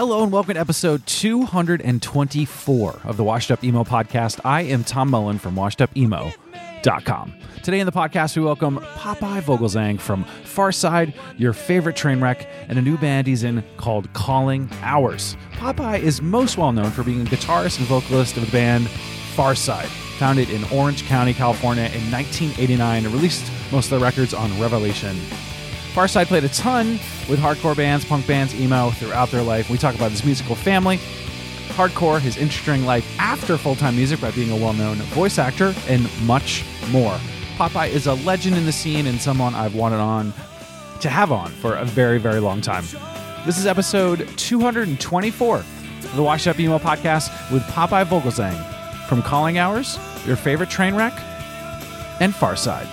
Hello and welcome to episode 224 of the Washed Up Emo podcast. I am Tom Mullen from washedupemo.com. Today in the podcast, we welcome Popeye Vogelsang from Farside, your favorite train wreck, and a new band he's in called Calling Hours. Popeye is most well known for being a guitarist and vocalist of the band Farside, founded in Orange County, California in 1989, and released most of their records on Revelation Farside played a ton with hardcore bands, punk bands, emo throughout their life. We talk about his musical family, hardcore, his interesting life after full time music by being a well known voice actor, and much more. Popeye is a legend in the scene and someone I've wanted on to have on for a very, very long time. This is episode 224 of the Wash Up Emo podcast with Popeye Vogelsang from Calling Hours, your favorite train wreck, and Farside.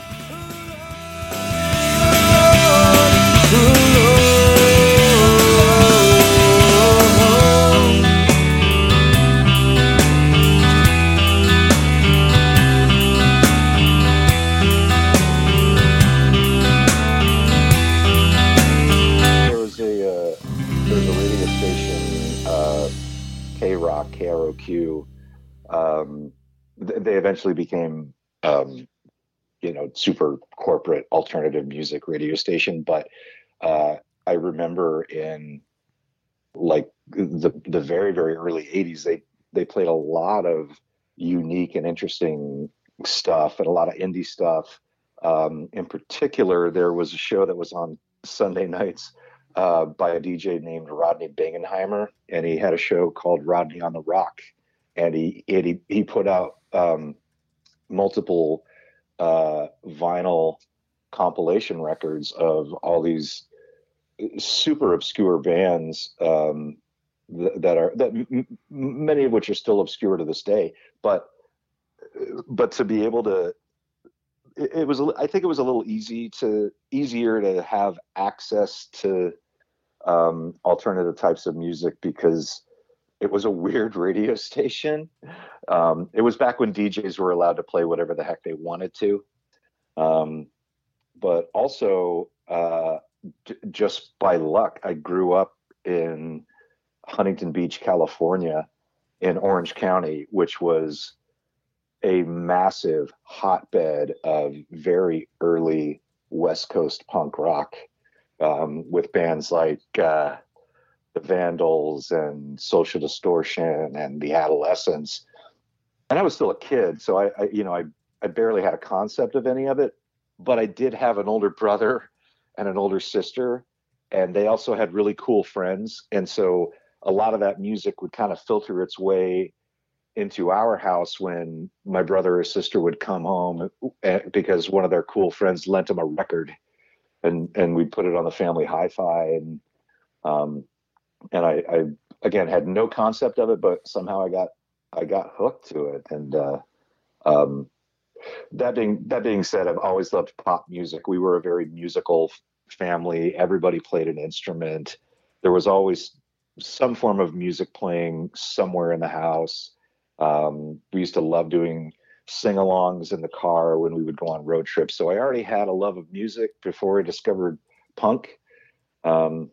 They eventually became, um, you know, super corporate alternative music radio station. But uh, I remember in like the the very very early '80s, they they played a lot of unique and interesting stuff and a lot of indie stuff. Um, in particular, there was a show that was on Sunday nights uh, by a DJ named Rodney Bingenheimer, and he had a show called Rodney on the ROQ, and he and he he put out um, multiple uh, vinyl compilation records of all these super obscure bands um, th- that are that m- many of which are still obscure to this day, but but to be able to it, it was I think it was a little easy to easier to have access to um, alternative types of music because it was a weird radio station. Um, it was back when DJs were allowed to play whatever the heck they wanted to. Um, but also, uh, j- just by luck, I grew up in Huntington Beach, California, in Orange County, which was a massive hotbed of very early West Coast punk rock um, with bands like uh, the Vandals and Social Distortion and the Adolescents. And I was still a kid, so I, I, you know, I, I barely had a concept of any of it. But I did have an older brother and an older sister, and they also had really cool friends. And so a lot of that music would kind of filter its way into our house when my brother or sister would come home eh, because one of their cool friends lent them a record and and we put it on the family hi-fi and um and I, I again had no concept of it but somehow i got i got hooked to it. And uh um that being that being said i've always loved pop music. We were a very musical family. Everybody played an instrument. There was always some form of music playing somewhere in the house. Um, we used to love doing sing-alongs in the car when we would go on road trips. So I already had a love of music before I discovered punk. Um,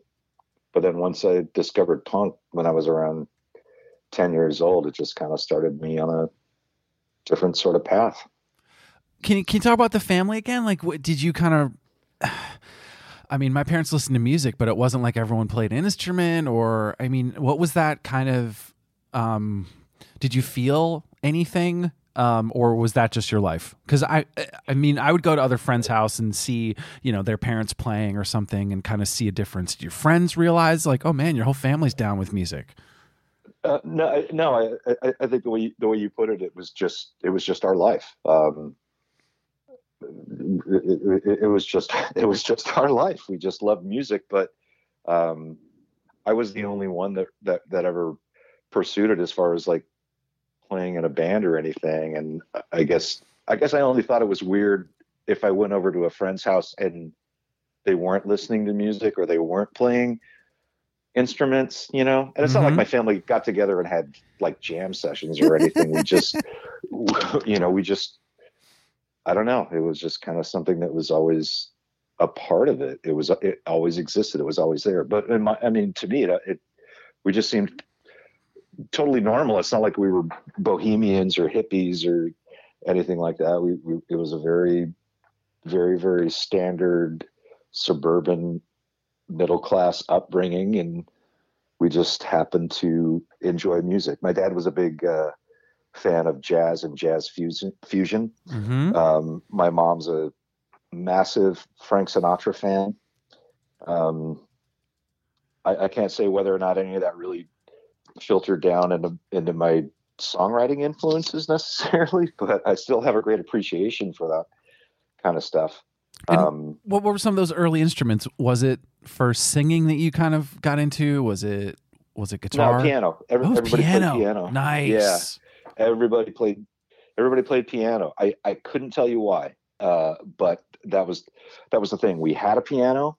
but then once I discovered punk when I was around 10 years old, it just kind of started me on a different sort of path. Can you, can you talk about the family again? Like, what, did you kind of? I mean, my parents listened to music, but it wasn't like everyone played an instrument. Or, I mean, what was that kind of? Um, did you feel anything, um, or was that just your life? Because I, I mean, I would go to other friends' house and see, you know, their parents playing or something, and kind of see a difference. Did your friends realize, like, oh man, your whole family's down with music? Uh, no, no, I, I, I think the way you, the way you put it, it was just it was just our life. Um, it, it, it was just it was just our life. We just loved music, but um, I was the only one that that that ever pursued it as far as like playing in a band or anything. And I guess I guess I only thought it was weird if I went over to a friend's house and they weren't listening to music or they weren't playing instruments, you know. And it's not like Mhm. my family got together and had like jam sessions or anything. we just, you know, we just, I don't know. It was just kind of something that was always a part of it. It was, it always existed. It was always there. But in my, I mean, to me, it, it we just seemed totally normal. It's not like we were bohemians or hippies or anything like that. We, we it was a very, very, very standard suburban middle class upbringing, and we just happened to enjoy music. My dad was a big uh, fan of jazz and jazz fusion. fusion. Mm-hmm. Um, my mom's a massive Frank Sinatra fan. Um, I, I can't say whether or not any of that really filtered down into into my songwriting influences necessarily, but I still have a great appreciation for that kind of stuff. Um, What were some of those early instruments? Was it for singing that you kind of got into? Was it was it guitar? no, piano. Every, Oh, everybody piano. played piano. Nice. Yeah, Everybody played. Everybody played piano. I I couldn't tell you why, uh, but that was that was the thing. We had a piano.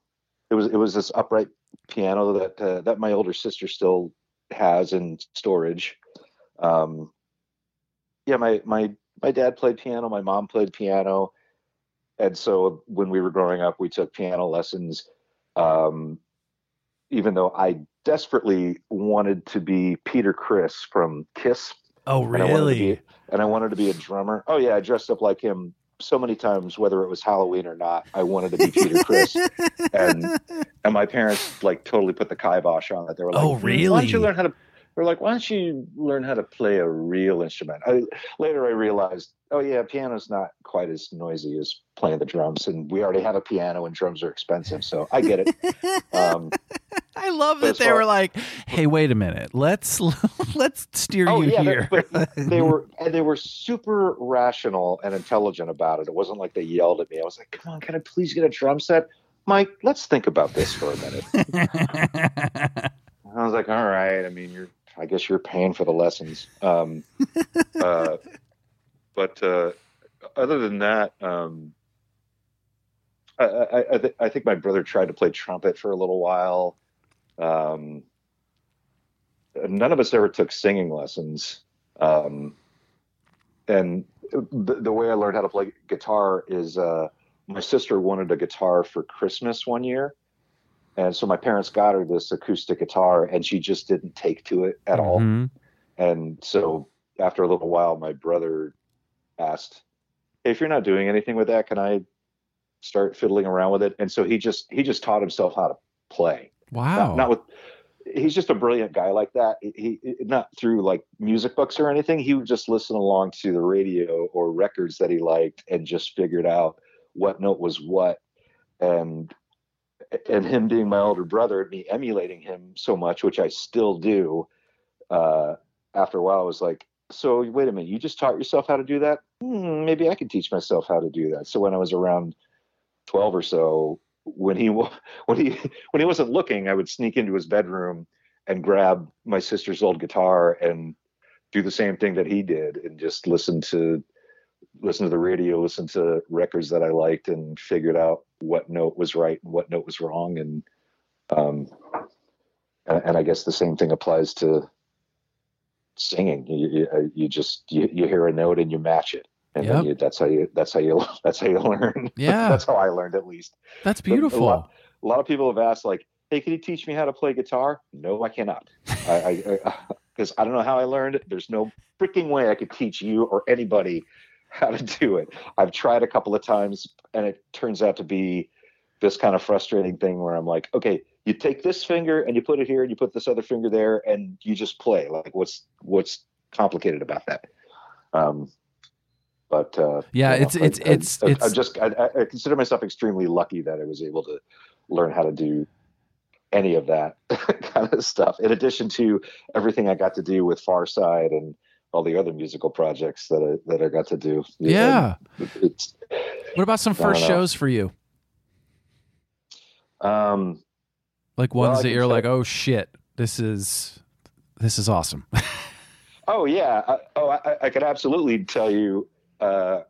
It was it was this upright piano that uh, that my older sister still has in storage. Um, yeah, my my my dad played piano. My mom played piano, and so when we were growing up, we took piano lessons. Um, even though I desperately wanted to be Peter Criss from Kiss, Oh, and I really? be- and I wanted to be a drummer. Oh yeah, I dressed up like him so many times, whether it was Halloween or not. I wanted to be Peter Criss, and and my parents like totally put the kibosh on it. They were like, Oh, really? Why don't you learn how to?" They're like, "Why don't you learn how to play a real instrument?" I, later, I realized, oh yeah, piano's not quite as noisy as playing the drums, and we already have a piano, and drums are expensive, so I get it. Um, I love that they were like, "Hey, wait a minute. Let's let's steer Oh you yeah, here." they were and they were super rational and intelligent about it. It wasn't like they yelled at me. I was like, "Come on, can I please get a drum set, Mike? Let's think about this for a minute." I was like, "All right. I mean, you're. I guess you're paying for the lessons." Um, uh, but uh, other than that, um, I, I, I, th- I think my brother tried to play trumpet for a little while. Um, none of us ever took singing lessons. Um, and the, the way I learned how to play guitar is uh, my sister wanted a guitar for Christmas one year. And so my parents got her this acoustic guitar and she just didn't take to it at all. Mhm. And so after a little while, my brother asked, hey, if you're not doing anything with that, can I start fiddling around with it? And so he just, he just taught himself how to play Wow. not, not with he's just a brilliant guy like that. He, he not through like music books or anything. He would just listen along to the radio or records that he liked and just figured out what note was what. And and him being my older brother and me emulating him so much which i still do uh after a while i was like so wait a minute you just taught yourself how to do that? Hmm, maybe i could teach myself how to do that. So when i was around 12 or so when he when he when he wasn't looking, I would sneak into his bedroom and grab my sister's old guitar and do the same thing that he did and just listen to listen to the radio, listen to records that I liked and figured out what note was right and what note was wrong and um and, and I guess the same thing applies to singing. You, you, you just you, you hear a note and you match it. And Yep. then you, that's how you that's how you that's how you learn. Yeah. that's how I learned at least That's a lot- beautiful. a lot of people have asked like hey can you teach me how to play guitar no i cannot i because I, don't know how i learned it there's no freaking way i could teach you or anybody how to do it i've tried a couple of times and it turns out to be this kind of frustrating thing where i'm like okay you take this finger and you put it here and you put this other finger there and you just play like what's what's complicated about that um but uh Yeah, you know, it's- I- it's- I- it's- I, I just I, consider myself extremely lucky that I was able to learn how to do any of that kind of stuff. In addition to everything I got to do with Farside and all the other musical projects that I, that I got to do. Yeah. It's What about some first shows for you? um Like ones I that you're say- like, "Oh shit, this is this is awesome." Oh yeah. I, oh, I, I could absolutely tell you. Uh,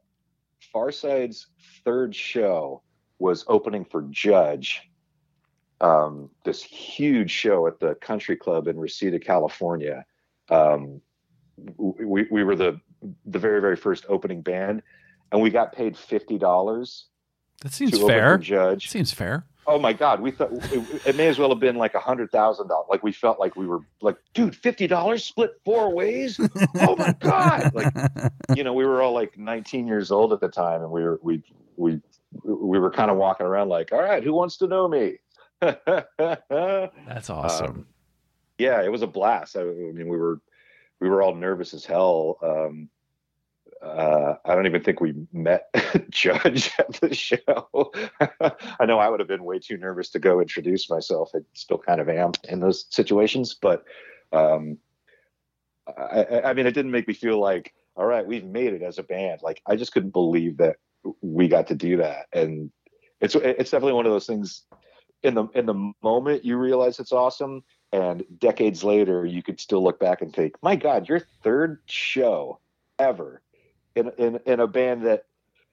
Farside's third show was opening for Judge. Um, this huge show at the Country Club in Reseda, California. Um, we we were the the very very first opening band, and we got paid fifty dollars That seems fair. Judge. Seems fair. Oh my god, we thought it, it may as well have been like a hundred thousand dollars. Like we felt like we were like, dude, fifty dollars split four ways. Oh my god! Like you know, we were all like 19 years old at the time, and we were we we we were kind of walking around like, all right, who wants to know me? That's awesome. Um, yeah, it was a blast. I, I, mean, we were we were all nervous as hell. Um, uh, I don't even think we met Judge at the show. I know I would have been way too nervous to go introduce myself. I still kind of am in those situations, but um, I, I, mean, it didn't make me feel like, all right, we've made it as a band. Like I just couldn't believe that we got to do that, and it's it's definitely one of those things. In the in the moment, you realize it's awesome, and decades later, you could still look back and think, my God, your third show ever in, in, in a band that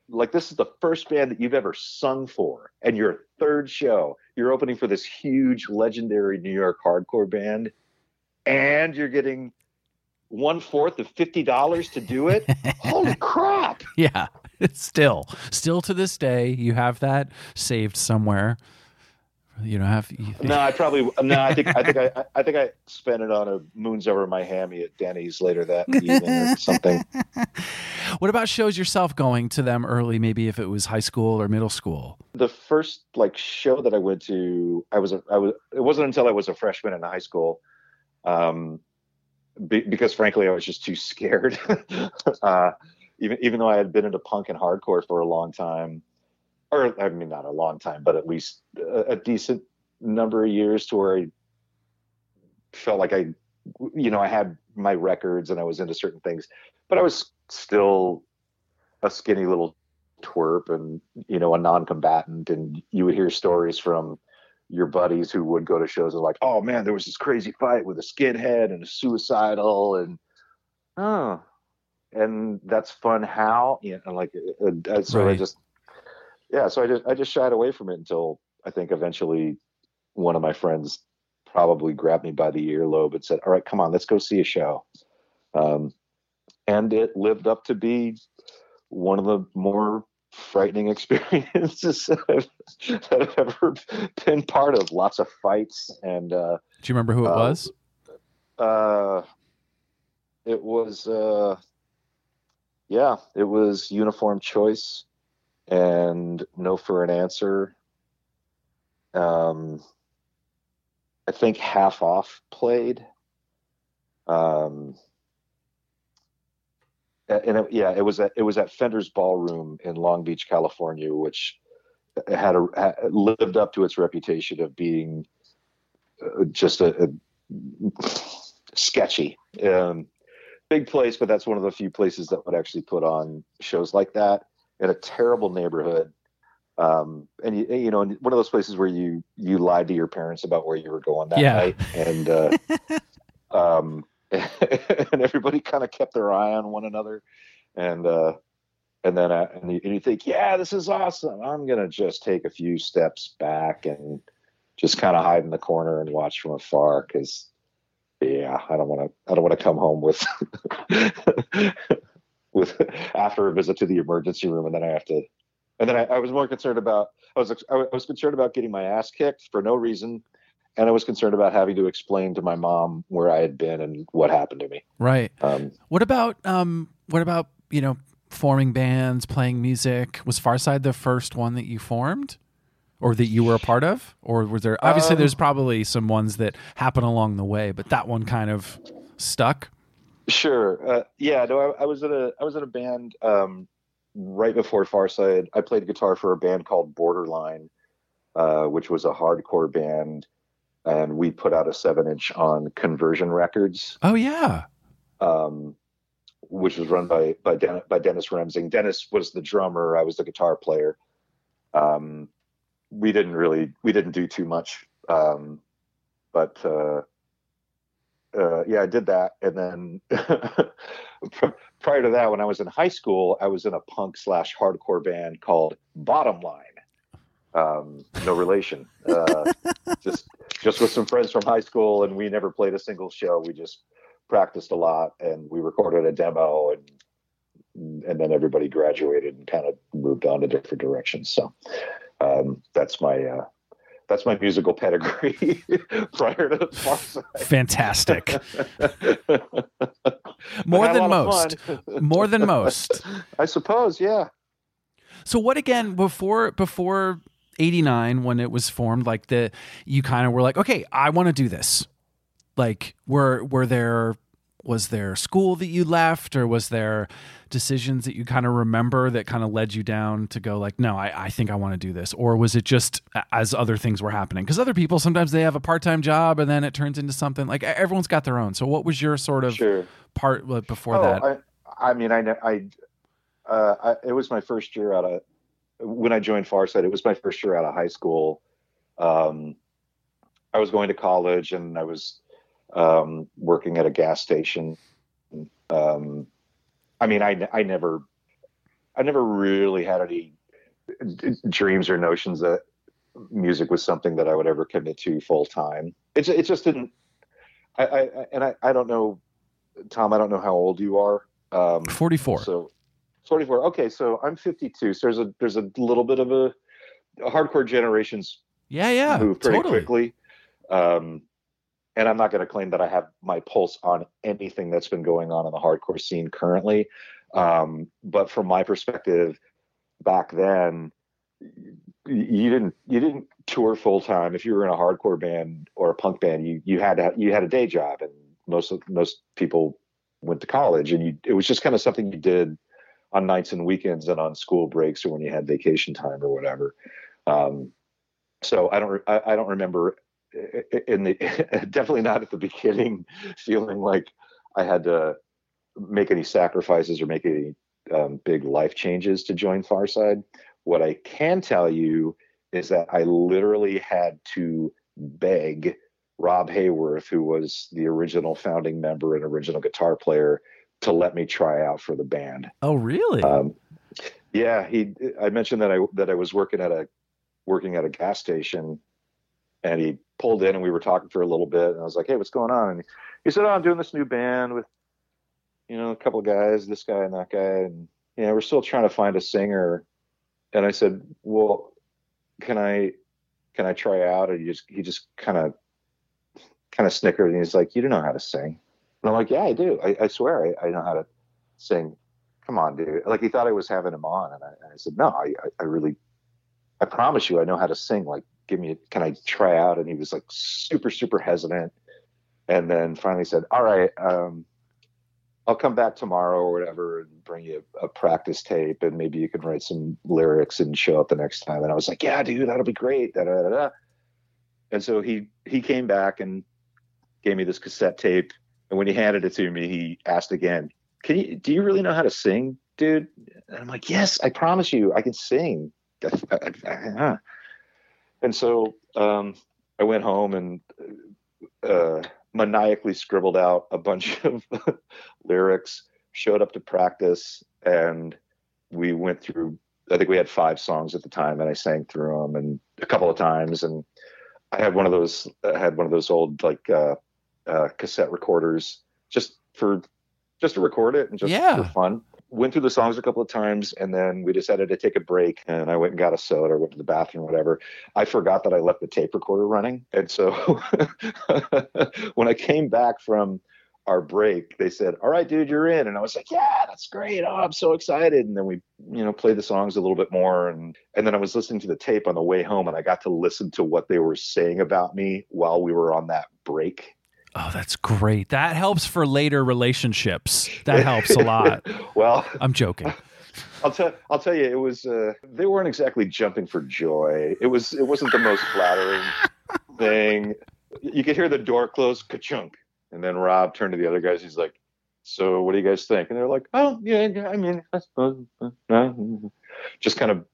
like this is the first band that you've ever sung for and your third show you're opening for this huge legendary new york hardcore band and you're getting one fourth of fifty dollars to do it? Holy crap! Yeah still still to this day you have that saved somewhere you don't have. You no, I probably no. I think I think I I think I spent it on a moons over my hammy at Denny's later that evening or something. What about shows yourself going to them early? Maybe if it was high school or middle school. The first like show that I went to, I was a, I was. It wasn't until I was a freshman in high school, um, be, because frankly I was just too scared. uh, even even though I had been into punk and hardcore for a long time or I mean, not a long time, but at least a, a decent number of years to where I felt like I, you know, I had my records and I was into certain things, but I was still a skinny little twerp and, you know, a non-combatant. And you would hear stories from your buddies who would go to shows and like, oh man, there was this crazy fight with a skinhead and a suicidal and, oh, and that's fun. How, you know, like, uh, uh so right. I just, yeah, so I just I just shied away from it until I think eventually one of my friends probably grabbed me by the earlobe and said, "All right, come on, let's go see a show." Um, and it lived up to be one of the more frightening experiences that I've, that I've ever been part of. Lots of fights and. Uh, Do you remember who it uh, was? Uh, it was. Uh, yeah, it was Uniform Choice and No for an Answer. Um, I think Half Off played. Um, and it, yeah, it was at, it was at Fender's Ballroom in Long Beach, California, which had, a, had lived up to its reputation of being uh, just a, a sketchy. Um, big place, but that's one of the few places that would actually put on shows like that in a terrible neighborhood. Um, and you, you know, one of those places where you, you lied to your parents about where you were going that yeah. night. And, uh, um, and everybody kind of kept their eye on one another. And, uh, and then, uh, and, you, and you think, yeah, this is awesome. I'm going to just take a few steps back and just kind of hide in the corner and watch from afar. Cause yeah, I don't want to, I don't want to come home with with after a visit to the emergency room, and then I have to, and then I, I was more concerned about I was I was concerned about getting my ass kicked for no reason, and I was concerned about having to explain to my mom where I had been and what happened to me. Right. Um, what about um what about you know forming bands, playing music? Was Farside the first one that you formed? Or that you were a part of, or was there? Obviously, um, there's probably some ones that happen along the way, but that one kind of stuck. Sure. Uh, yeah. No, I, I, was in a I was in a band um, right before Farside. I played guitar for a band called Borderline, uh, which was a hardcore band, and we put out a seven inch on Conversion Records. Oh yeah. Um, which was run by by, Den- by Dennis Remsing. Dennis was the drummer. I was the guitar player. Um, we didn't really we didn't do too much, um, but. Uh, uh, yeah, I did that. And then prior to that, when I was in high school, I was in a punk slash hardcore band called Bottom Line. Um, no relation. Uh, just just with some friends from high school, and we never played a single show. We just practiced a lot, and we recorded a demo, and and then everybody graduated and kind of moved on to different directions. So um, that's my uh, that's my musical pedigree prior to Farside. Fantastic. More than most. More than most. I suppose, yeah. So what again before before 89 when it was formed like the you kind of were like, "Okay, I want to do this." Like were were there was there school that you left or was there decisions that you kind of remember that kind of led you down to go like no i, I think i want to do this or was it just as other things were happening because other people sometimes they have a part-time job and then it turns into something like everyone's got their own so what was your sort of sure. part before oh, that I, I mean i i uh, I, it was my first year out of when I joined Farside. It was my first year out of high school. Um, I was going to college and I was um, working at a gas station. Um, I mean, I, I never, I never really had any dreams or notions that music was something that I would ever commit to full time. It's, it just didn't, I, I, and I, I don't know, Tom, I don't know how old you are. Um, 44. So 44. Okay. So I'm 52. So there's a, there's a little bit of a, a hardcore generations. Yeah. Yeah. Move pretty totally. quickly. Um, and I'm not going to claim that I have my pulse on anything that's been going on in the hardcore scene currently. Um, but from my perspective, back then, you didn't you didn't tour full time. If you were in a hardcore band or a punk band, you you had to, you had a day job, and most of, most people went to college, and you it was just kind of something you did on nights and weekends and on school breaks or when you had vacation time or whatever. Um, so I don't I, I don't remember in the definitely not at the beginning feeling like I had to make any sacrifices or make any um, big life changes to join Farside. What I can tell you is that I literally had to beg Rob Hayworth, who was the original founding member and original guitar player, to let me try out for the band. Oh, really? Um, yeah, he. I mentioned that I that I was working at a working at a gas station, and he pulled in and we were talking for a little bit and I was like, Hey, what's going on? And he said, Oh, I'm doing this new band with, you know, a couple of guys, this guy and that guy. And, you know, we're still trying to find a singer. And I said, well, can I, can I try out? And he just, he just kind of, kind of snickered and he's like, you don't know how to sing. And I'm like, yeah, I do. I, I swear I, I, know how to sing. Come on, dude. Like he thought I was having him on. And I, and I said, no, I, I really, I promise you, I know how to sing. Like, give me, can I try out? And he was like super, super hesitant. And then finally said, all right, um, I'll come back tomorrow or whatever and bring you a, a, practice tape and maybe you can write some lyrics and show up the next time. And I was like, yeah, dude, that'll be great. Da, da, da, and so he, he came back and gave me this cassette tape. And when he handed it to me, he asked again, can you, do you really know how to sing, dude? And I'm like, yes, I promise you I can sing. And so um, I went home and uh, maniacally scribbled out a bunch of lyrics, showed up to practice, and we went through. I think we had five songs at the time, and I sang through them and a couple of times. And I had one of those. I had one of those old like uh, uh, cassette recorders, just for just to record it and just yeah. for fun went through the songs a couple of times and then we decided to take a break and I went and got a soda or went to the bathroom, whatever. I forgot that I left the tape recorder running. And so when I came back from our break, they said, All right, dude, you're in. And I was like, Yeah, that's great. Oh, I'm so excited. And then we, you know, played the songs a little bit more. And and then I was listening to the tape on the way home and I got to listen to what they were saying about me while we were on that break. Oh, that's great. That helps for later relationships. That helps a lot. well, I'm joking. I'll tell I'll tell you, it was uh, they weren't exactly jumping for joy. It was it wasn't the most flattering thing. You could hear the door close, ka-chunk, and then Rob turned to the other guys. He's like, "So, what do you guys think?" And they're like, "Oh, yeah, yeah I mean, I suppose." Just kind of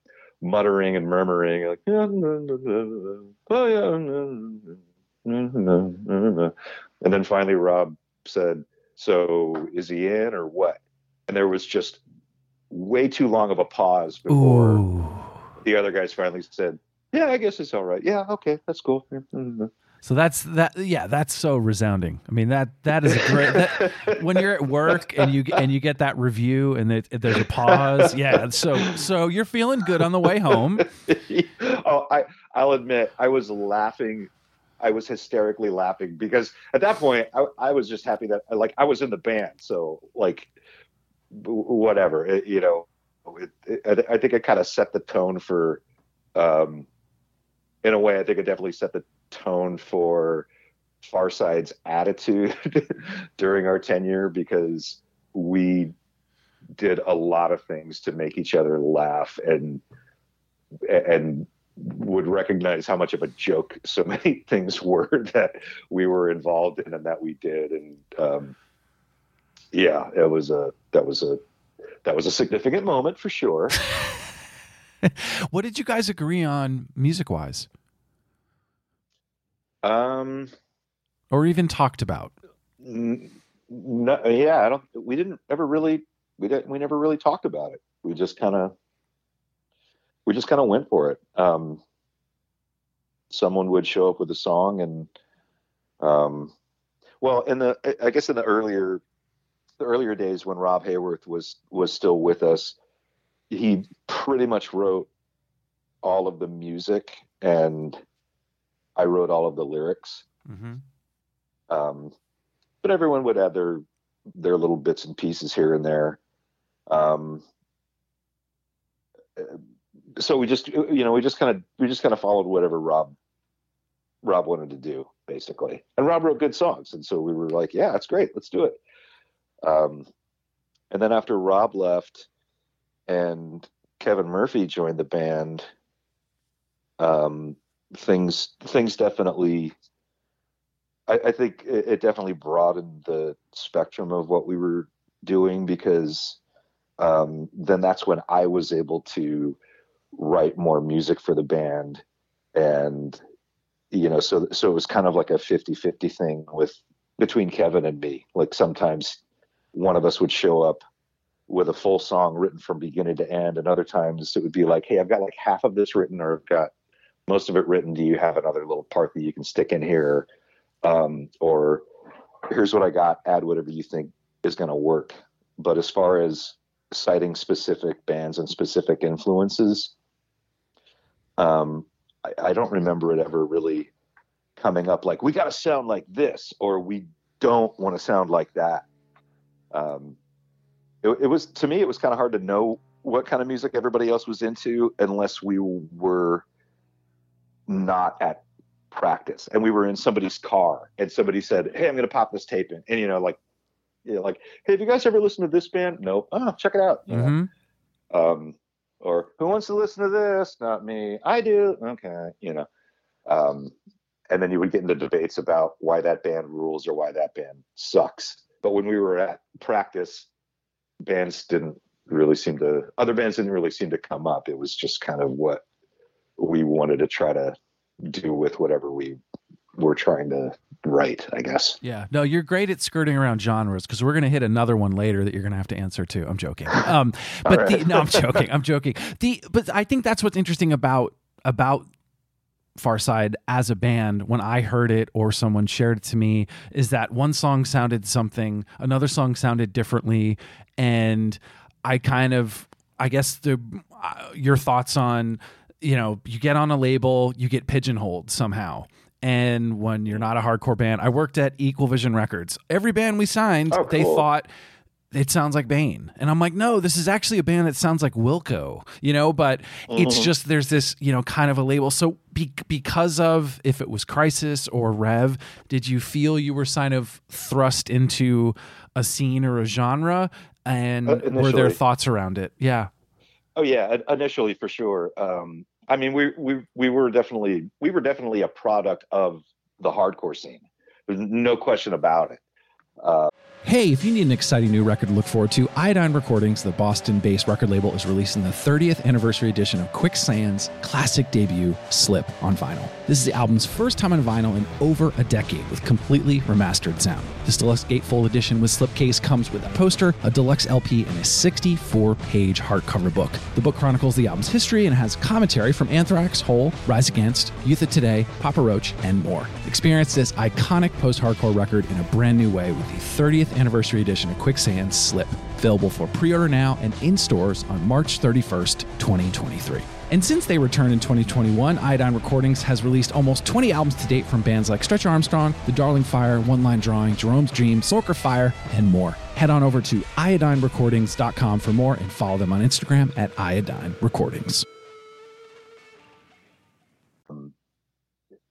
muttering and murmuring, like, "Oh yeah." Mm-hmm. And then finally, Rob said, So is he in or what? And there was just way too long of a pause before Ooh. the other guys finally said, Yeah, I guess it's all right. Yeah, okay, that's cool. Mm-hmm. So that's that. Yeah, that's so resounding. I mean that that is great. That, when you're at work and you and you get that review and it, there's a pause. Yeah. So so you're feeling good on the way home. oh, I I'll admit I was laughing. I was hysterically laughing because at that point I, I was just happy that like I was in the band. So like whatever, it, you know, it, it, I think it kind of set the tone for, um, in a way, I think it definitely set the tone for Farside's attitude during our tenure because we did a lot of things to make each other laugh and and would recognize how much of a joke so many things were that we were involved in and that we did. And um, yeah it was a that was a that was a significant moment for sure. What did you guys agree on music wise um or even talked about? no, yeah i don't we didn't ever really we didn't we never really talked about it. We just kind of we just kind of went for it. Um someone would show up with a song and um well in the i guess in the earlier the earlier days when rob hayworth was was still with us he pretty much wrote all of the music and i wrote all of the lyrics. Mm-hmm. um but everyone would add their their little bits and pieces here and there. Um so we just you know we just kind of we just kind of followed whatever rob rob wanted to do basically. And rob wrote good songs and so we were like yeah that's great let's do it. Um and then after rob left and kevin murphy joined the band um things things definitely I, think it, it definitely broadened the spectrum of what we were doing because um, then that's when I was able to write more music for the band. And you know so so it was kind of like a 50-50 thing with between Kevin and me. Like sometimes one of us would show up with a full song written from beginning to end. And other times it would be like hey I've got like half of this written or I've got most of it written. Do you have another little part that you can stick in here? Um, or here's what I got add whatever you think is going to work. But as far as citing specific bands and specific influences. Um, I, I, don't remember it ever really coming up like we got to sound like this or we don't want to sound like that. Um, it, it was to me, it was kind of hard to know what kind of music everybody else was into unless we were not at practice and we were in somebody's car and somebody said, Hey, I'm going to pop this tape in. And, you know, like you know, like, hey, have you guys ever listened to this band? No. Oh, check it out. Mm-hmm. Um, or who wants to listen to this? Not me. I do. Okay. You know. Um, and then you would get into debates about why that band rules or why that band sucks. But when we were at practice, bands didn't really seem to other bands didn't really seem to come up. It was just kind of what we wanted to try to do with whatever we were trying to write, I guess. Yeah. No, you're great at skirting around genres because we're going to hit another one later that you're going to have to answer too. I'm joking. Um, but the, no, I'm joking. I'm joking. The but I think that's what's interesting about about Farside as a band when I heard it or someone shared it to me is that one song sounded something, another song sounded differently, and I kind of I guess the uh, your thoughts on you know you get on a label you get pigeonholed somehow and when you're not a hardcore band, I worked at Equal Vision Records. Every band we signed, oh, cool. they thought it sounds like Bane. And I'm like, no, this is actually a band that sounds like Wilco, you know, but mm-hmm. it's just there's this, you know, kind of a label. So be- because of if it was Crisis or Rev, did you feel you were kind of thrust into a scene or a genre? And uh, were there thoughts around it? Yeah. Oh yeah, initially for sure. Um, I mean, we we we were definitely we were definitely a product of the hardcore scene. There's no question about it. Uh, Hey, if you need an exciting new record to look forward to, Iodine Recordings, the Boston based record label, is releasing the 30th anniversary edition of Quicksand's classic debut, Slip, on vinyl. This is the album's first time on vinyl in over a decade with completely remastered sound. This deluxe gatefold edition with slipcase comes with a poster, a deluxe LP, and a 64 page hardcover book. The book chronicles the album's history and has commentary from Anthrax, Hole, Rise Against, Youth of Today, Papa Roach, and more. Experience this iconic post hardcore record in a brand new way with the 30th anniversary edition of Quicksand's Slip. Available for pre order now and in stores on March 31st, 2023. And since they returned in 2021, Iodine Recordings has released almost 20 albums to date from bands like Stretch Armstrong, The Darling Fire, One Line Drawing, Jerome's Dream, Sulker Fire, and more. Head on over to iodinerecordings.com for more and follow them on Instagram at iodine recordings.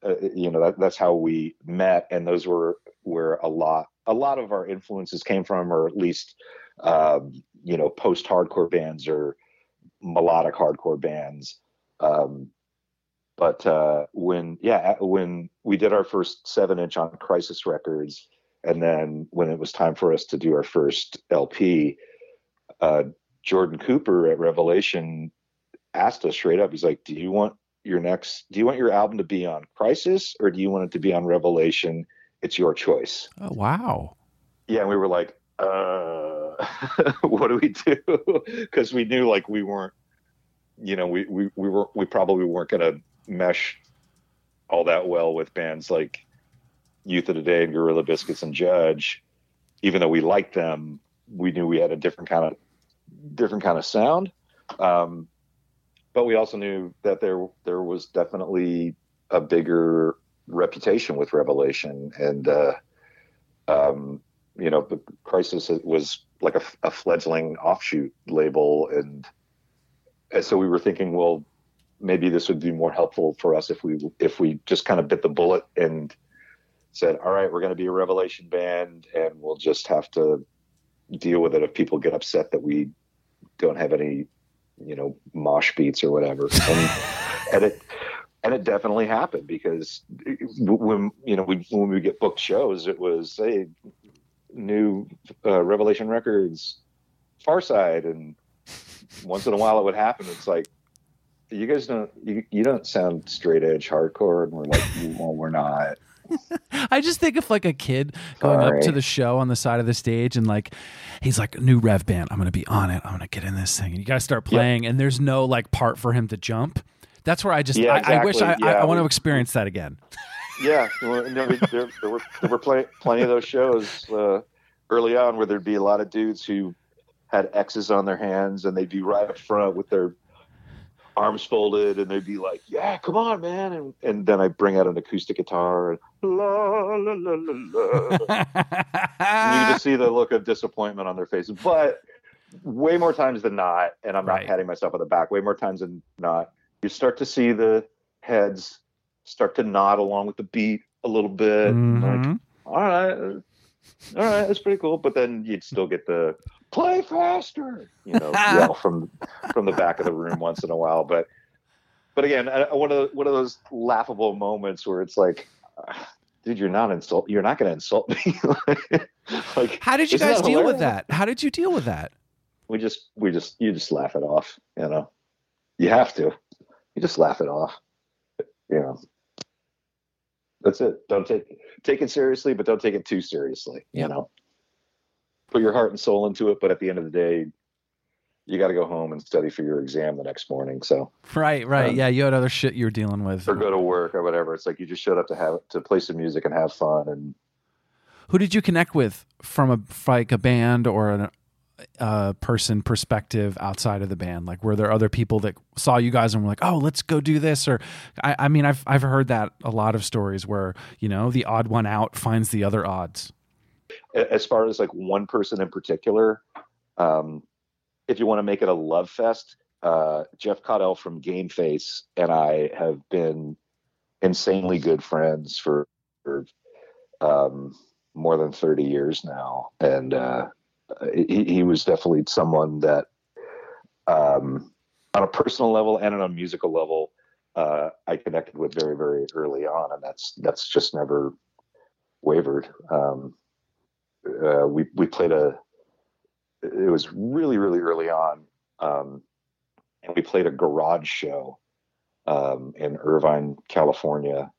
Uh, you know, that, that's how we met. And those were where a lot, a lot of our influences came from, or at least, um, you know, post hardcore bands or, melodic hardcore bands. Um, but uh, when yeah, when we did our first seven inch on Crisis Records, and then when it was time for us to do our first LP, uh, Jordan Cooper at Revelation asked us straight up. He's like, "Do you want your next? Do you want your album to be on Crisis or do you want it to be on Revelation? It's your choice." Oh wow! Yeah, and we were like, uh what do we do? Because we knew like we weren't, you know, we, we, we were, we probably weren't going to mesh all that well with bands like Youth of Today and Gorilla Biscuits and Judge. Even though we liked them, we knew we had a different kind of, different kind of sound. Um, but we also knew that there, there was definitely a bigger reputation with Revelation and, uh, um, you know, the crisis was like a, a fledgling offshoot label, and, and so we were thinking, well, maybe this would be more helpful for us if we if we just kind of bit the bullet and said, all right, we're going to be a Revelation band, and we'll just have to deal with it if people get upset that we don't have any, you know, mosh beats or whatever. And, and it and it definitely happened because when you know we, when we get booked shows, it was hey, new uh, Revelation Records, Farside, and once in a while it would happen. It's like you guys don't you, you don't sound straight edge hardcore, and we're like, well, we're not. I just think of like a kid going Sorry. up to the show on the side of the stage and like he's like new rev band. I'm gonna be on it. I'm gonna get in this thing. And you guys start playing, yep. and there's no like part for him to jump. That's where I just yeah, exactly. I, I, wish I, yeah, I, I want to experience that again yeah, there, there, were there were plenty, plenty of those shows uh, early on where there'd be a lot of dudes who had X's on their hands and they'd be right up front with their arms folded and they'd be like, "Yeah, come on, man!" And and then I bring out an acoustic guitar and la la la la la. and you just see the look of disappointment on their faces, but way more times than not, and I'm not right. patting myself on the back. Way more times than not, you start to see the heads start to nod along with the beat a little bit. Mm-hmm. Like, all right, all right, that's pretty cool. But then you'd still get the play faster, you know, yell from from the back of the room once in a while. But but again, uh, one of one of those laughable moments where it's like. Ah, dude, you're not insult. You're not going to insult me. like, how did you guys deal with that? How did you deal with that? We just, we just, you just laugh it off. You know, you have to. You just laugh it off. You know, that's it. Don't take take it seriously, but don't take it too seriously. You know, put your heart and soul into it, but at the end of the day, you got to go home and study for your exam the next morning. So right, right, um, yeah, you had other shit you were dealing with, or go to work or whatever. It's like you just showed up to have to play some music and have fun. And who did you connect with from a like a band or an, uh, person perspective outside of the band? Like, were there other people that saw you guys and were like, "Oh, let's go do this"? Or, I, I mean, I've I've heard that a lot of stories where you know the odd one out finds the other odds. As far as like one person in particular, um, if you want to make it a love fest, uh, Jeff Caudill from Gameface and I have been insanely good friends for, for um, more than 30 years now. And uh, he, he was definitely someone that, um, on a personal level and on a musical level, uh, I connected with very, very early on, and that's that's just never wavered. Um, uh, we we played a. It was really, really early on, um, and we played a garage show um, in Irvine, California,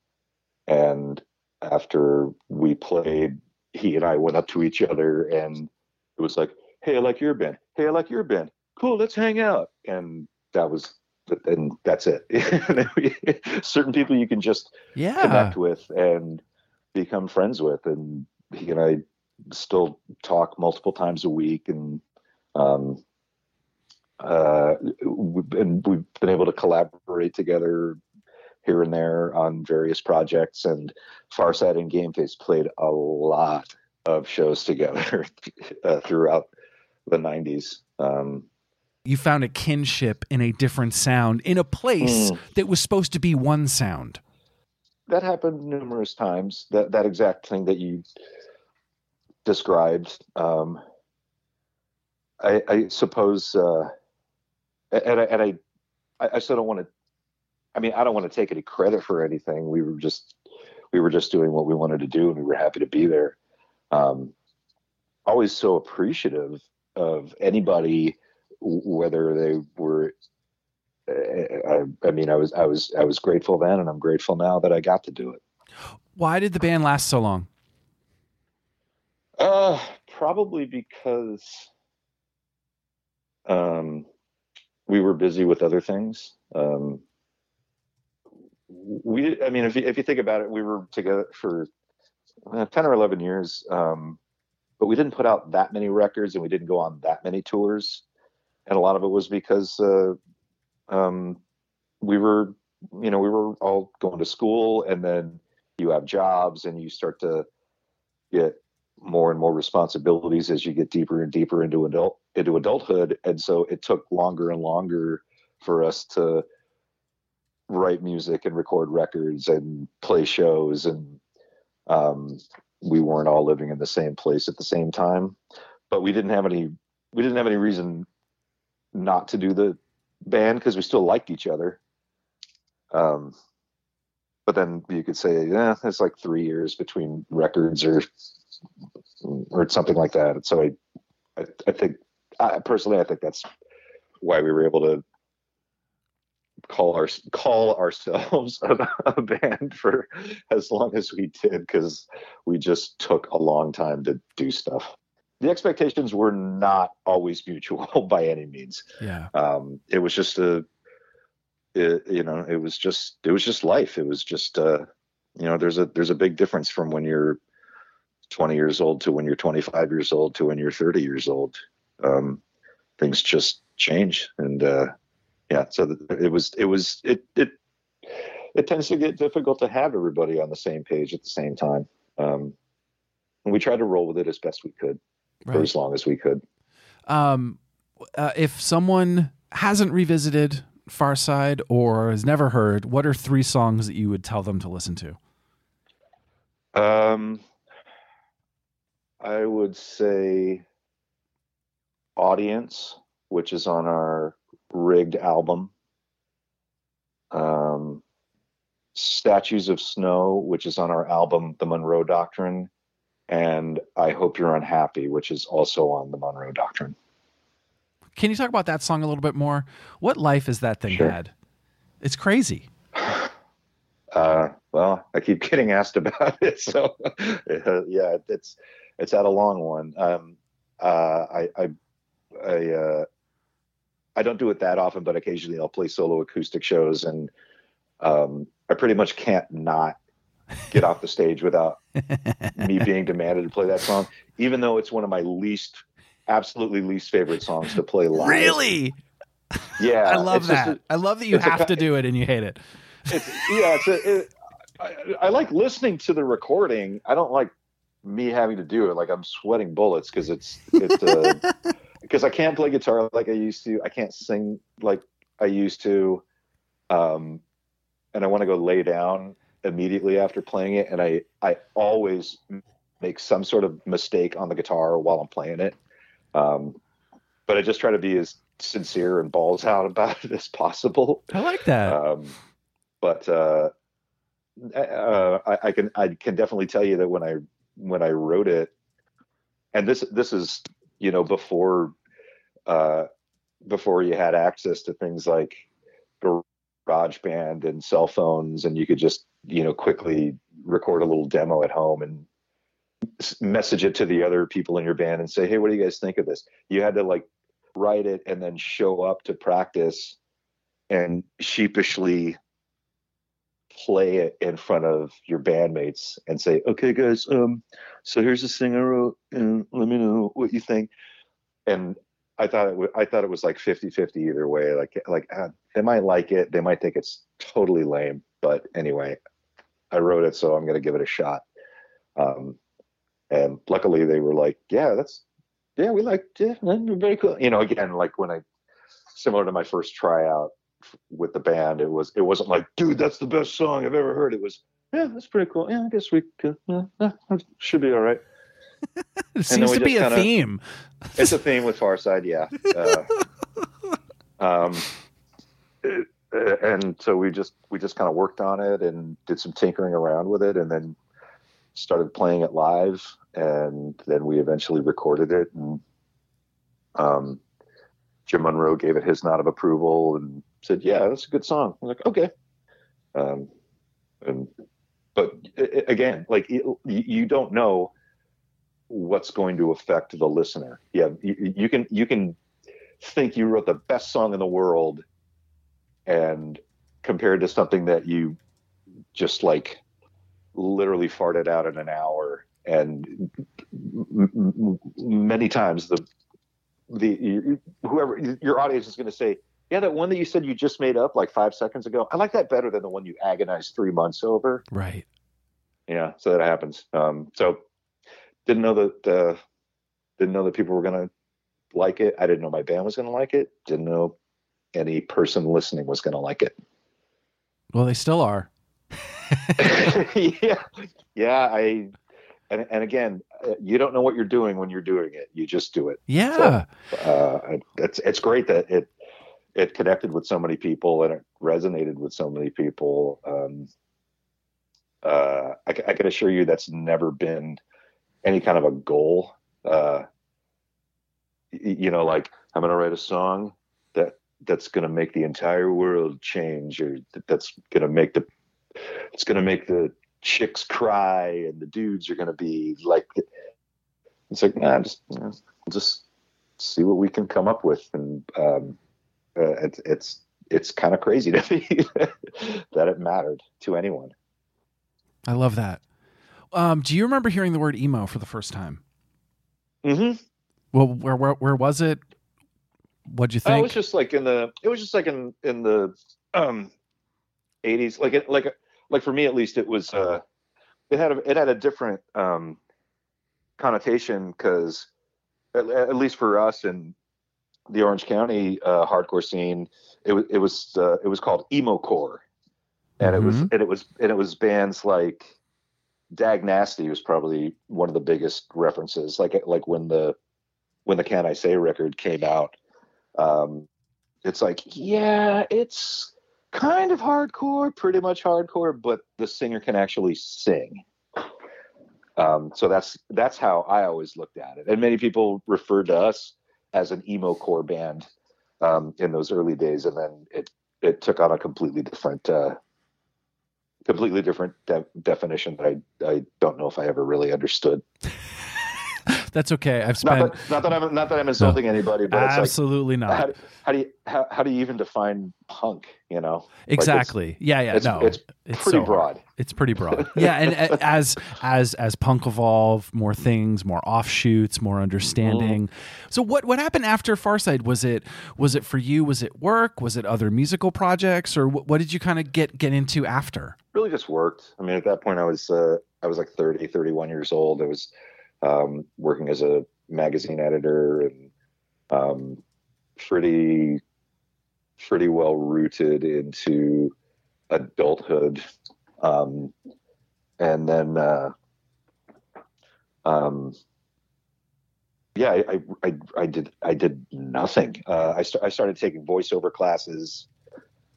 and after we played, he and I went up to each other and it was like, hey, I like your band. Hey, I like your band. Cool, let's hang out. And that was, and that's it. Certain people you can just yeah. connect with and become friends with. And he and I still talk multiple times a week and Um, uh, we've been, we've been able to collaborate together here and there on various projects, and Farside and Gameface played a lot of shows together uh, throughout the 90s. Um, you found a kinship in a different sound in a place mm. that was supposed to be one sound. That happened numerous times. That that exact thing that you described. Um, I, I, suppose, uh, and I, and I, I still don't want to. I mean, I don't want to take any credit for anything. We were just, we were just doing what we wanted to do, and we were happy to be there. Um, always so appreciative of anybody whether they were I, I, mean, I was, I was, I was grateful then, and I'm grateful now that I got to do it. Why did the band last so long? Uh, probably because, um, we were busy with other things. Um, we, I mean, if you, if you think about it, we were together for uh, 10 or 11 years. Um, but we didn't put out that many records and we didn't go on that many tours and a lot of it was because uh, um, we were, you know, we were all going to school, and then you have jobs, and you start to get more and more responsibilities as you get deeper and deeper into adult into adulthood, and so it took longer and longer for us to write music and record records and play shows. And um, we weren't all living in the same place at the same time. But we didn't have any we didn't have any reason not to do the band because we still liked each other. Um, but then you could say, yeah, it's like three years between records or or something like that. And so I, I, I think I, personally, I think that's why we were able to call our call ourselves a, a band for as long as we did because we just took a long time to do stuff the expectations were not always mutual by any means. Yeah. Um, it was just a, it, you know, it was just, it was just life. It was just, uh, you know, there's a, there's a big difference from when you're 20 years old to when you're 25 years old to when you're 30 years old. Um, things just change. And, uh, yeah, so it was, it was, it, it, it tends to get difficult to have everybody on the same page at the same time. Um, and we tried to roll with it as best we could right. for as long as we could. Um, uh, if someone hasn't revisited Farside or has never heard, what are three songs that you would tell them to listen to? Um, I would say Audience, which is on our rigged album. Um, Statues of Snow, which is on our album, The Monroe Doctrine and I Hope You're Unhappy, which is also on the Monroe Doctrine. Can you talk about that song a little bit more? What life has that thing sure. had? It's crazy. Uh, well, I keep getting asked about it, so uh, yeah, it's it's had a long one. Um, uh, I I I, uh, I don't do it that often, but occasionally I'll play solo acoustic shows, and um, I pretty much can't not get off the stage without me being demanded to play that song, even though it's one of my least, absolutely least favorite songs to play live. Really? Yeah, I love that. A, I love that you have a, to do it and you hate it. It's, yeah, it's a, it, I, I like listening to the recording. I don't like me having to do it. Like I'm sweating bullets because it's it's because uh, I can't play guitar like I used to. I can't sing like I used to. Um, and I want to go lay down immediately after playing it, and I I always make some sort of mistake on the guitar while I'm playing it. Um, but I just try to be as sincere and balls out about it as possible. I like that. Um, but uh, uh, I, I, can I can definitely tell you that when I when I wrote it, and this this is you know before uh, before you had access to things like GarageBand and cell phones, and you could just you know quickly record a little demo at home and message it to the other people in your band and say hey what do you guys think of this? You had to like write it and then show up to practice and sheepishly play it in front of your bandmates and say okay guys um so here's this thing i wrote and let me know what you think and I thought it. W- I thought it was like 50-50 either way. Like like uh, they might like it, they might think it's totally lame, but anyway, I wrote it, so I'm gonna give it a shot. Um, and luckily they were like, yeah, that's yeah, we liked it. Very cool. You know, again, like when I similar to my first tryout with the band, it was it wasn't like, dude, that's the best song I've ever heard. It was, yeah, that's pretty cool. Yeah, I guess we could, yeah, should be all right. it seems to be a kinda, theme. It's a theme with Farside, yeah. Uh, um, it, and so we just we just kind of worked on it and did some tinkering around with it, and then started playing it live, and then we eventually recorded it. And um, Jim Monroe gave it his nod of approval and said, "Yeah, that's a good song." I'm like, "Okay." Um, and but again, like you, you don't know what's going to affect the listener. Yeah, you, you can you can think you wrote the best song in the world, and compared to something that you just like literally farted out in an hour and many times the the whoever your audience is going to say yeah that one that you said you just made up like five seconds ago i like that better than the one you agonized three months over. Right. Yeah so that happens. Um, so didn't know that uh, didn't know that people were going to like it. I didn't know my band was going to like it. Didn't know any person listening was going to like it. Well they still are. Yeah, yeah. I and and again, uh, you don't know what you're doing when you're doing it. You just do it. Yeah, so, uh, it's it's great that it it connected with so many people and it resonated with so many people. Um, uh, I, I can assure you that's never been any kind of a goal. Uh, you know, like I'm going to write a song that that's going to make the entire world change, or that's going to make the it's going to make the chicks cry and the dudes are going to be like it's like nah just you know, just see what we can come up with and um, uh, it's it's it's kind of crazy to me that it mattered to anyone. I love that. Um, do you remember hearing the word emo for the first time? Mm-hmm. Well where where, where was it? What'd you think oh, it was just like in the it was just like in in the um 80s like it like like for me at least it was uh it had a it had a different um connotation because at, at, least for us in the orange county uh hardcore scene it was it was uh, it was called emo core and mm-hmm. it was mm-hmm. and it was and it was bands like dag nasty was probably one of the biggest references like like when the when the can i say record came out um it's like yeah it's kind of hardcore, pretty much hardcore, but the singer can actually sing. Um, so that's that's how I always looked at it, and many people referred to us as an emo core band um, in those early days, and then it it took on a completely different uh, completely different de- definition that I I don't know if I ever really understood. That's okay. I've spent not that, not that I'm not that I'm insulting no, anybody, but absolutely like, not. How, how, do you how, how do you even define punk? You know, exactly. Like yeah, yeah. It's, no, it's, it's pretty so broad. Hard. It's pretty broad. yeah, and as as as punk evolve, more things, more offshoots, more understanding. Mm. So what what happened after Farside? Was it was it for you? Was it work? Was it other musical projects, or what, what did you kind of get get into after? Really, just worked. I mean, at that point, I was uh, I was like 30, 31 years old. I was um, working as a magazine editor and um, pretty pretty well rooted into adulthood. Um, and then uh, um, yeah I, I, I did I did nothing. Uh, I, st- I started taking voiceover classes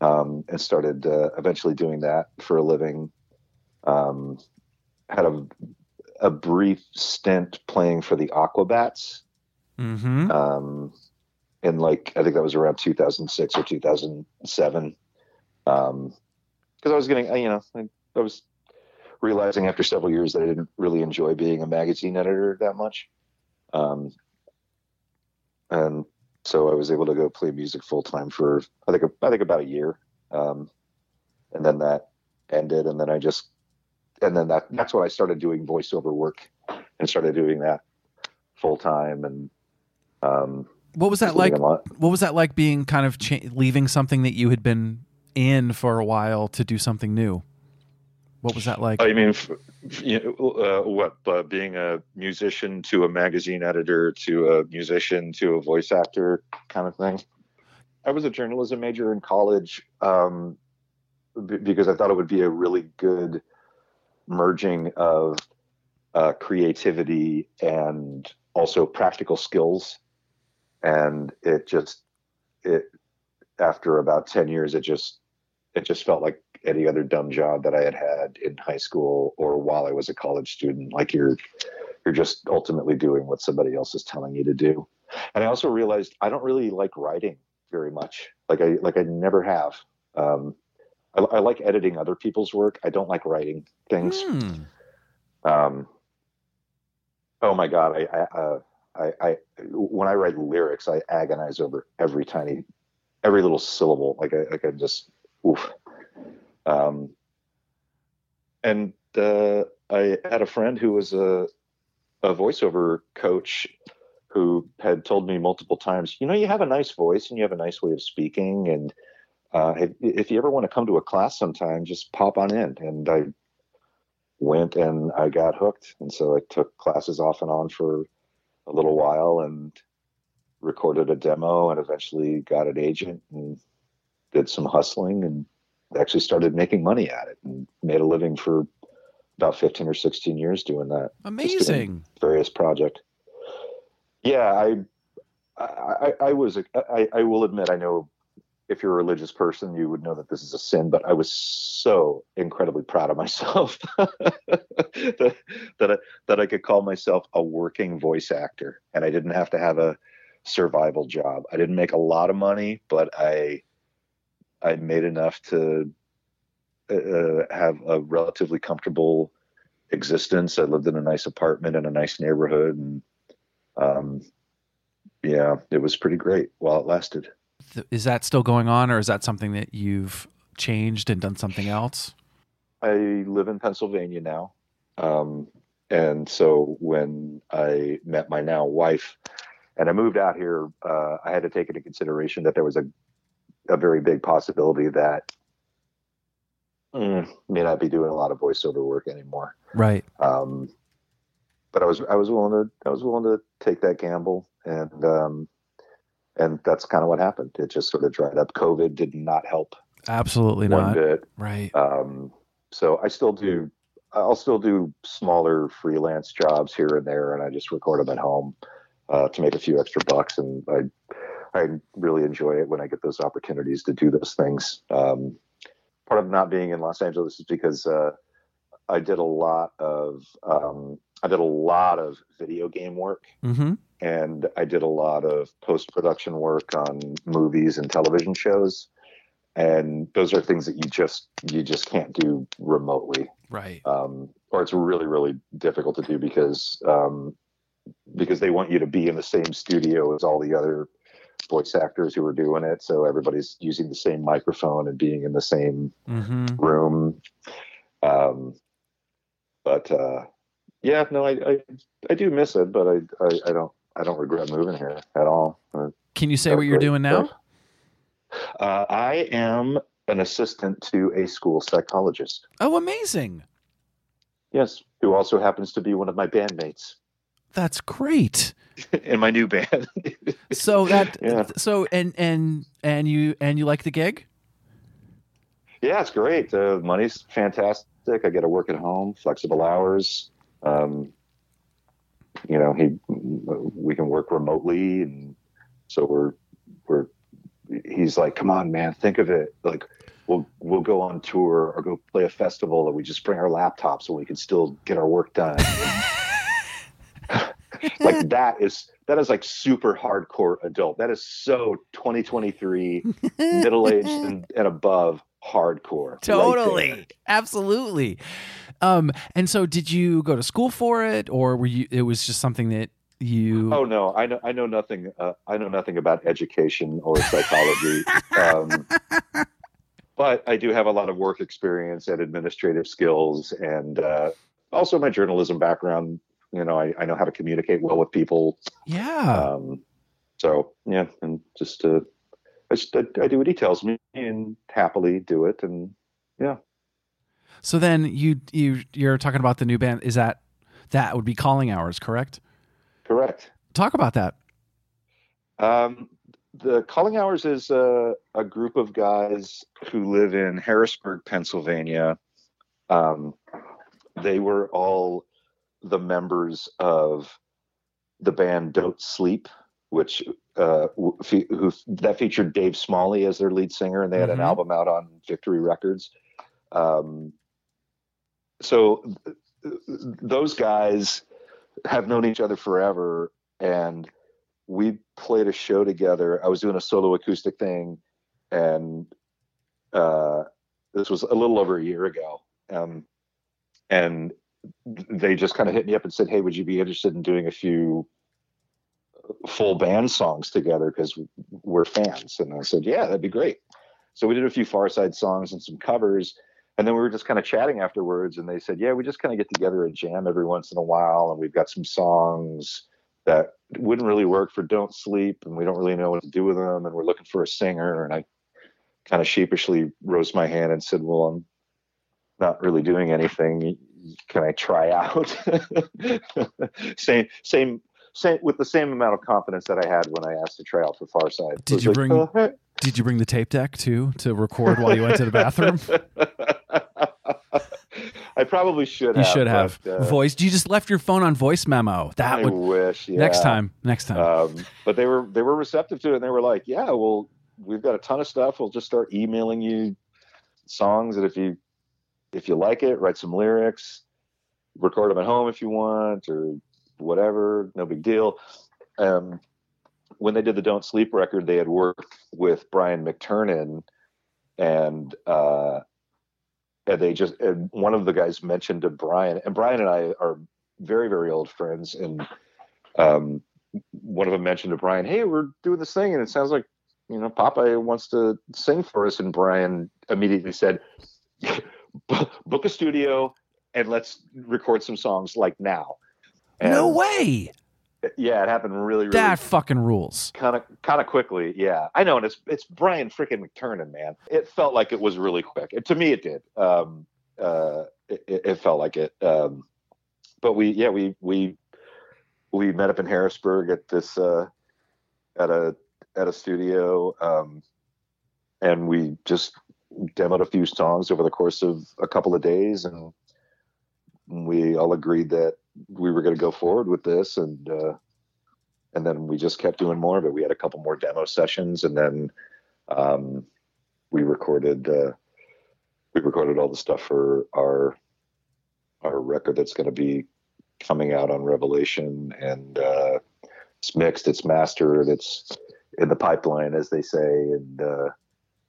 um, and started uh, eventually doing that for a living. Um, had a a brief stint playing for the Aquabats. Mm-hmm. Um, in like I think that was around 2006 or 2007. Um, because I was getting, you know, I, I, was realizing after several years that I didn't really enjoy being a magazine editor that much. Um, and so I was able to go play music full time for I think I think about a year. Um, and then that ended, and then I just and then that that's when I started doing voiceover work and started doing that full time and um, What was that like? living a lot. What was that like being kind of cha- leaving something that you had been in for a while to do something new? What was that like? Oh, you mean f- f- you know, uh, what? Uh, being a musician to a magazine editor to a musician to a voice actor kind of thing. I was a journalism major in college um, b- because I thought it would be a really good merging of uh, creativity and also practical skills. And it just it after about ten years, it just it just felt like any other dumb job that I had had in high school or while I was a college student. Like you're, you're just ultimately doing what somebody else is telling you to do. And I also realized I don't really like writing very much. Like I, like I never have. Um, I, I like editing other people's work. I don't like writing things. Hmm. Um, oh my God. I, I, uh, I, I, when I write lyrics, I agonize over every tiny, every little syllable. Like I, like I just, oof. Um, and uh, I had a friend who was a, a voiceover coach who had told me multiple times, you know, you have a nice voice and you have a nice way of speaking. And uh, if, if you ever want to come to a class sometime, just pop on in. And I went and I got hooked. And so I took classes off and on for a little while and recorded a demo and eventually got an agent and did some hustling and actually started making money at it and made a living for about 15 or 16 years doing that Amazing. various project yeah i i, I was I, I will admit i know if you're a religious person you would know that this is a sin but i was so incredibly proud of myself that, that, I, that i could call myself a working voice actor and i didn't have to have a survival job i didn't make a lot of money but i I made enough to uh, have a relatively comfortable existence. I lived in a nice apartment in a nice neighborhood, and um, yeah, it was pretty great while it lasted. Th- Is that still going on, or is that something that you've changed and done something else? I live in Pennsylvania now, um, and so when I met my now wife, and I moved out here, uh, I had to take into consideration that there was a a very big possibility that mm, may not be doing a lot of voiceover work anymore. Right. Um, but I was I was willing to I was willing to take that gamble, and um, and that's kind of what happened. It just sort of dried up. COVID did not help Absolutely one not. bit. Right. Um, so I still do. I'll still do smaller freelance jobs here and there, and I just record them at home uh, to make a few extra bucks. And I, I really enjoy it when I get those opportunities to do those things. Um, part of not being in Los Angeles is because uh, I did a lot of um, I did a lot of video game work, Mm-hmm. And I did a lot of post production work on movies and television shows. And those are things that you just you just can't do remotely Right. um, or it's really really difficult to do because um, because they want you to be in the same studio as all the other voice actors who are doing it so everybody's using the same microphone and being in the same Mm-hmm. room um, but uh, yeah no I, I I do miss it but I, I I don't I don't regret moving here at all Uh, Can you say what you're doing now? uh, I am an assistant to a school psychologist Oh, amazing. yes who also happens to be one of my bandmates That's great. in my new band. So that Yeah. so and and and you and you like the gig? yeah, it's great. The money's fantastic. I get to work at home, flexible hours. Um, you know, he we can work remotely, and so we're we're. He's like, come on, man, think of it. Like, we'll we'll go on tour or go play a festival, and we just bring our laptops, and we can still get our work done. like that is that is like super hardcore adult. That is so 2023 middle aged and, and above hardcore. right. Totally. Absolutely. Um and so did you go to school for it or were you it was just something that you Oh no, I know I know nothing. Uh, I know nothing about education or psychology. um, but I do have a lot of work experience and administrative skills, and uh, also my journalism background. You know, I, I know how to communicate well with people. Yeah. Um, so yeah, and just uh, I, just, I, I do what he tells me and happily do it, and yeah. So then you you you're talking about the new band. Is that that would be calling hours, correct? Correct. Talk about that. Um, the calling hours is a, a group of guys who live in Harrisburg, Pennsylvania. Um, they were all the members of the band Don't Sleep, which uh, who that featured Dave Smalley as their lead singer, and they had mm-hmm. an album out on Victory Records. Um, so those guys have known each other forever, and we played a show together. I was doing a solo acoustic thing, and uh, this was a little over a year ago. Um, and they just kind of hit me up and said, "Hey, would you be interested in doing a few full band songs together because we're fans?" And I said, "Yeah, that'd be great." So we did a few Farside songs and some covers, and then we were just kind of chatting afterwards. And they said, "Yeah, we just kind of get together and jam every once in a while, and we've got some songs." That wouldn't really work for Don't Sleep, and we don't really know what to do with them, and we're looking for a singer. And I kind of sheepishly rose my hand and said, "Well, I'm not really doing anything can I try out? same, same, same, with the same amount of confidence that I had when I asked to try out for Farside. Did you like, bring? Oh. Did you bring the tape deck too to record while you went to the bathroom? I probably should. Have. You have, should have but, uh, voice. You just left your phone on voice memo. That I would wish. Yeah. Next time. Next time. Um, but they were they were receptive to it, and they were like, "Yeah, well, we've got a ton of stuff. We'll just start emailing you songs, and if you if you like it, write some lyrics, record them at home if you want, or whatever. No big deal. Um, when they did the Don't Sleep record, they had worked with Brian McTernan, and uh, and they just and one of the guys mentioned to Brian, and Brian and I are very very old friends, and um, one of them mentioned to Brian, "Hey, we're doing this thing, and it sounds like you know Popeye wants to sing for us," and Brian immediately said book a studio and let's record some songs like now. And no way. Yeah, it happened really, really. That fucking rules. Kind of, kind of quickly. Yeah, I know, and it's it's Brian freaking McTernan, man. It felt like it was really quick. to me, it did. Um, uh, it, it felt like it. Um, but we, yeah, we we we met up in Harrisburg at this uh, at a at a studio, um, and we just demoed a few songs over the course of a couple of days, and we all agreed that we were going to go forward with this, and uh, and then we just kept doing more of it. We had a couple more demo sessions, and then um, we recorded uh, we recorded all the stuff for our our record that's going to be coming out on Revelation, and uh, it's mixed, it's mastered, it's in the pipeline, as they say, and uh,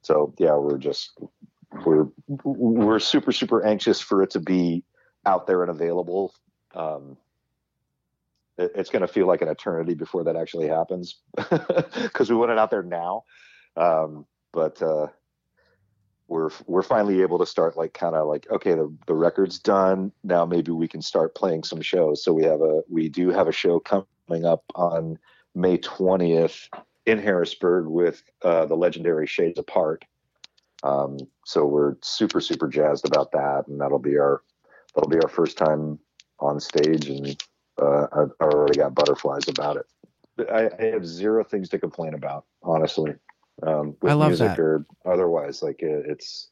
so yeah, we're just we're we're super super anxious for it to be out there and available. Um, it, it's going to feel like an eternity before that actually happens because we want it out there now. Um, but uh, we're we're finally able to start like kind of like okay the the record's done now maybe we can start playing some shows. So we have a we do have a show coming up on May twentieth in Harrisburg with uh, the legendary Shades Apart. Um, so we're super super jazzed about that, and that'll be our that'll be our first time on stage, and uh, I've already got butterflies about it. I, I, have zero things to complain about, honestly. Um, with I love music that. or otherwise, like it's.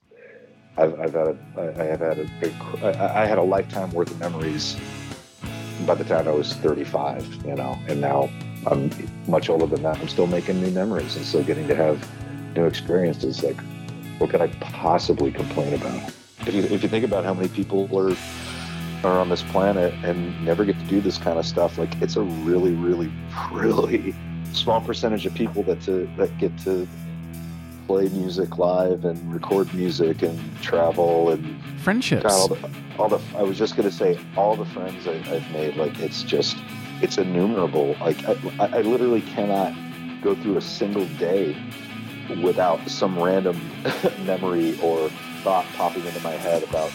I've, I've had a, I have had a big, I, I had a lifetime worth of memories by the time I was 35, you know, and now I'm much older than that. I'm still making new memories and still getting to have new experiences. Like, what could I possibly complain about? If you, if you think about how many people are are on this planet and never get to do this kind of stuff, like it's a really, really, really small percentage of people that to that get to play music live and record music and travel and friendships. All the, all the, I was just gonna say all the friends I, have made. Like it's just it's innumerable. Like I, I literally cannot go through a single day without some random memory or thought popping into my head about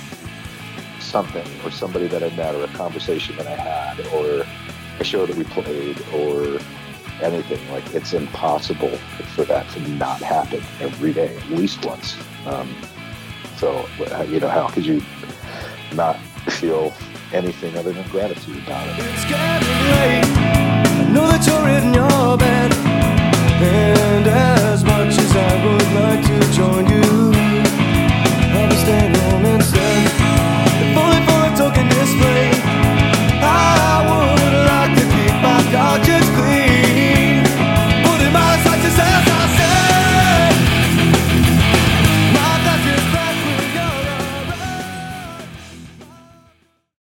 something or somebody that I met or a conversation that I had or a show that we played or anything. Like it's impossible for that to not happen every day, at least once. Um, so uh, you know, how could you not feel anything other than gratitude about it? It's getting late. I know that you're in your bed, and as much as I would like to join you.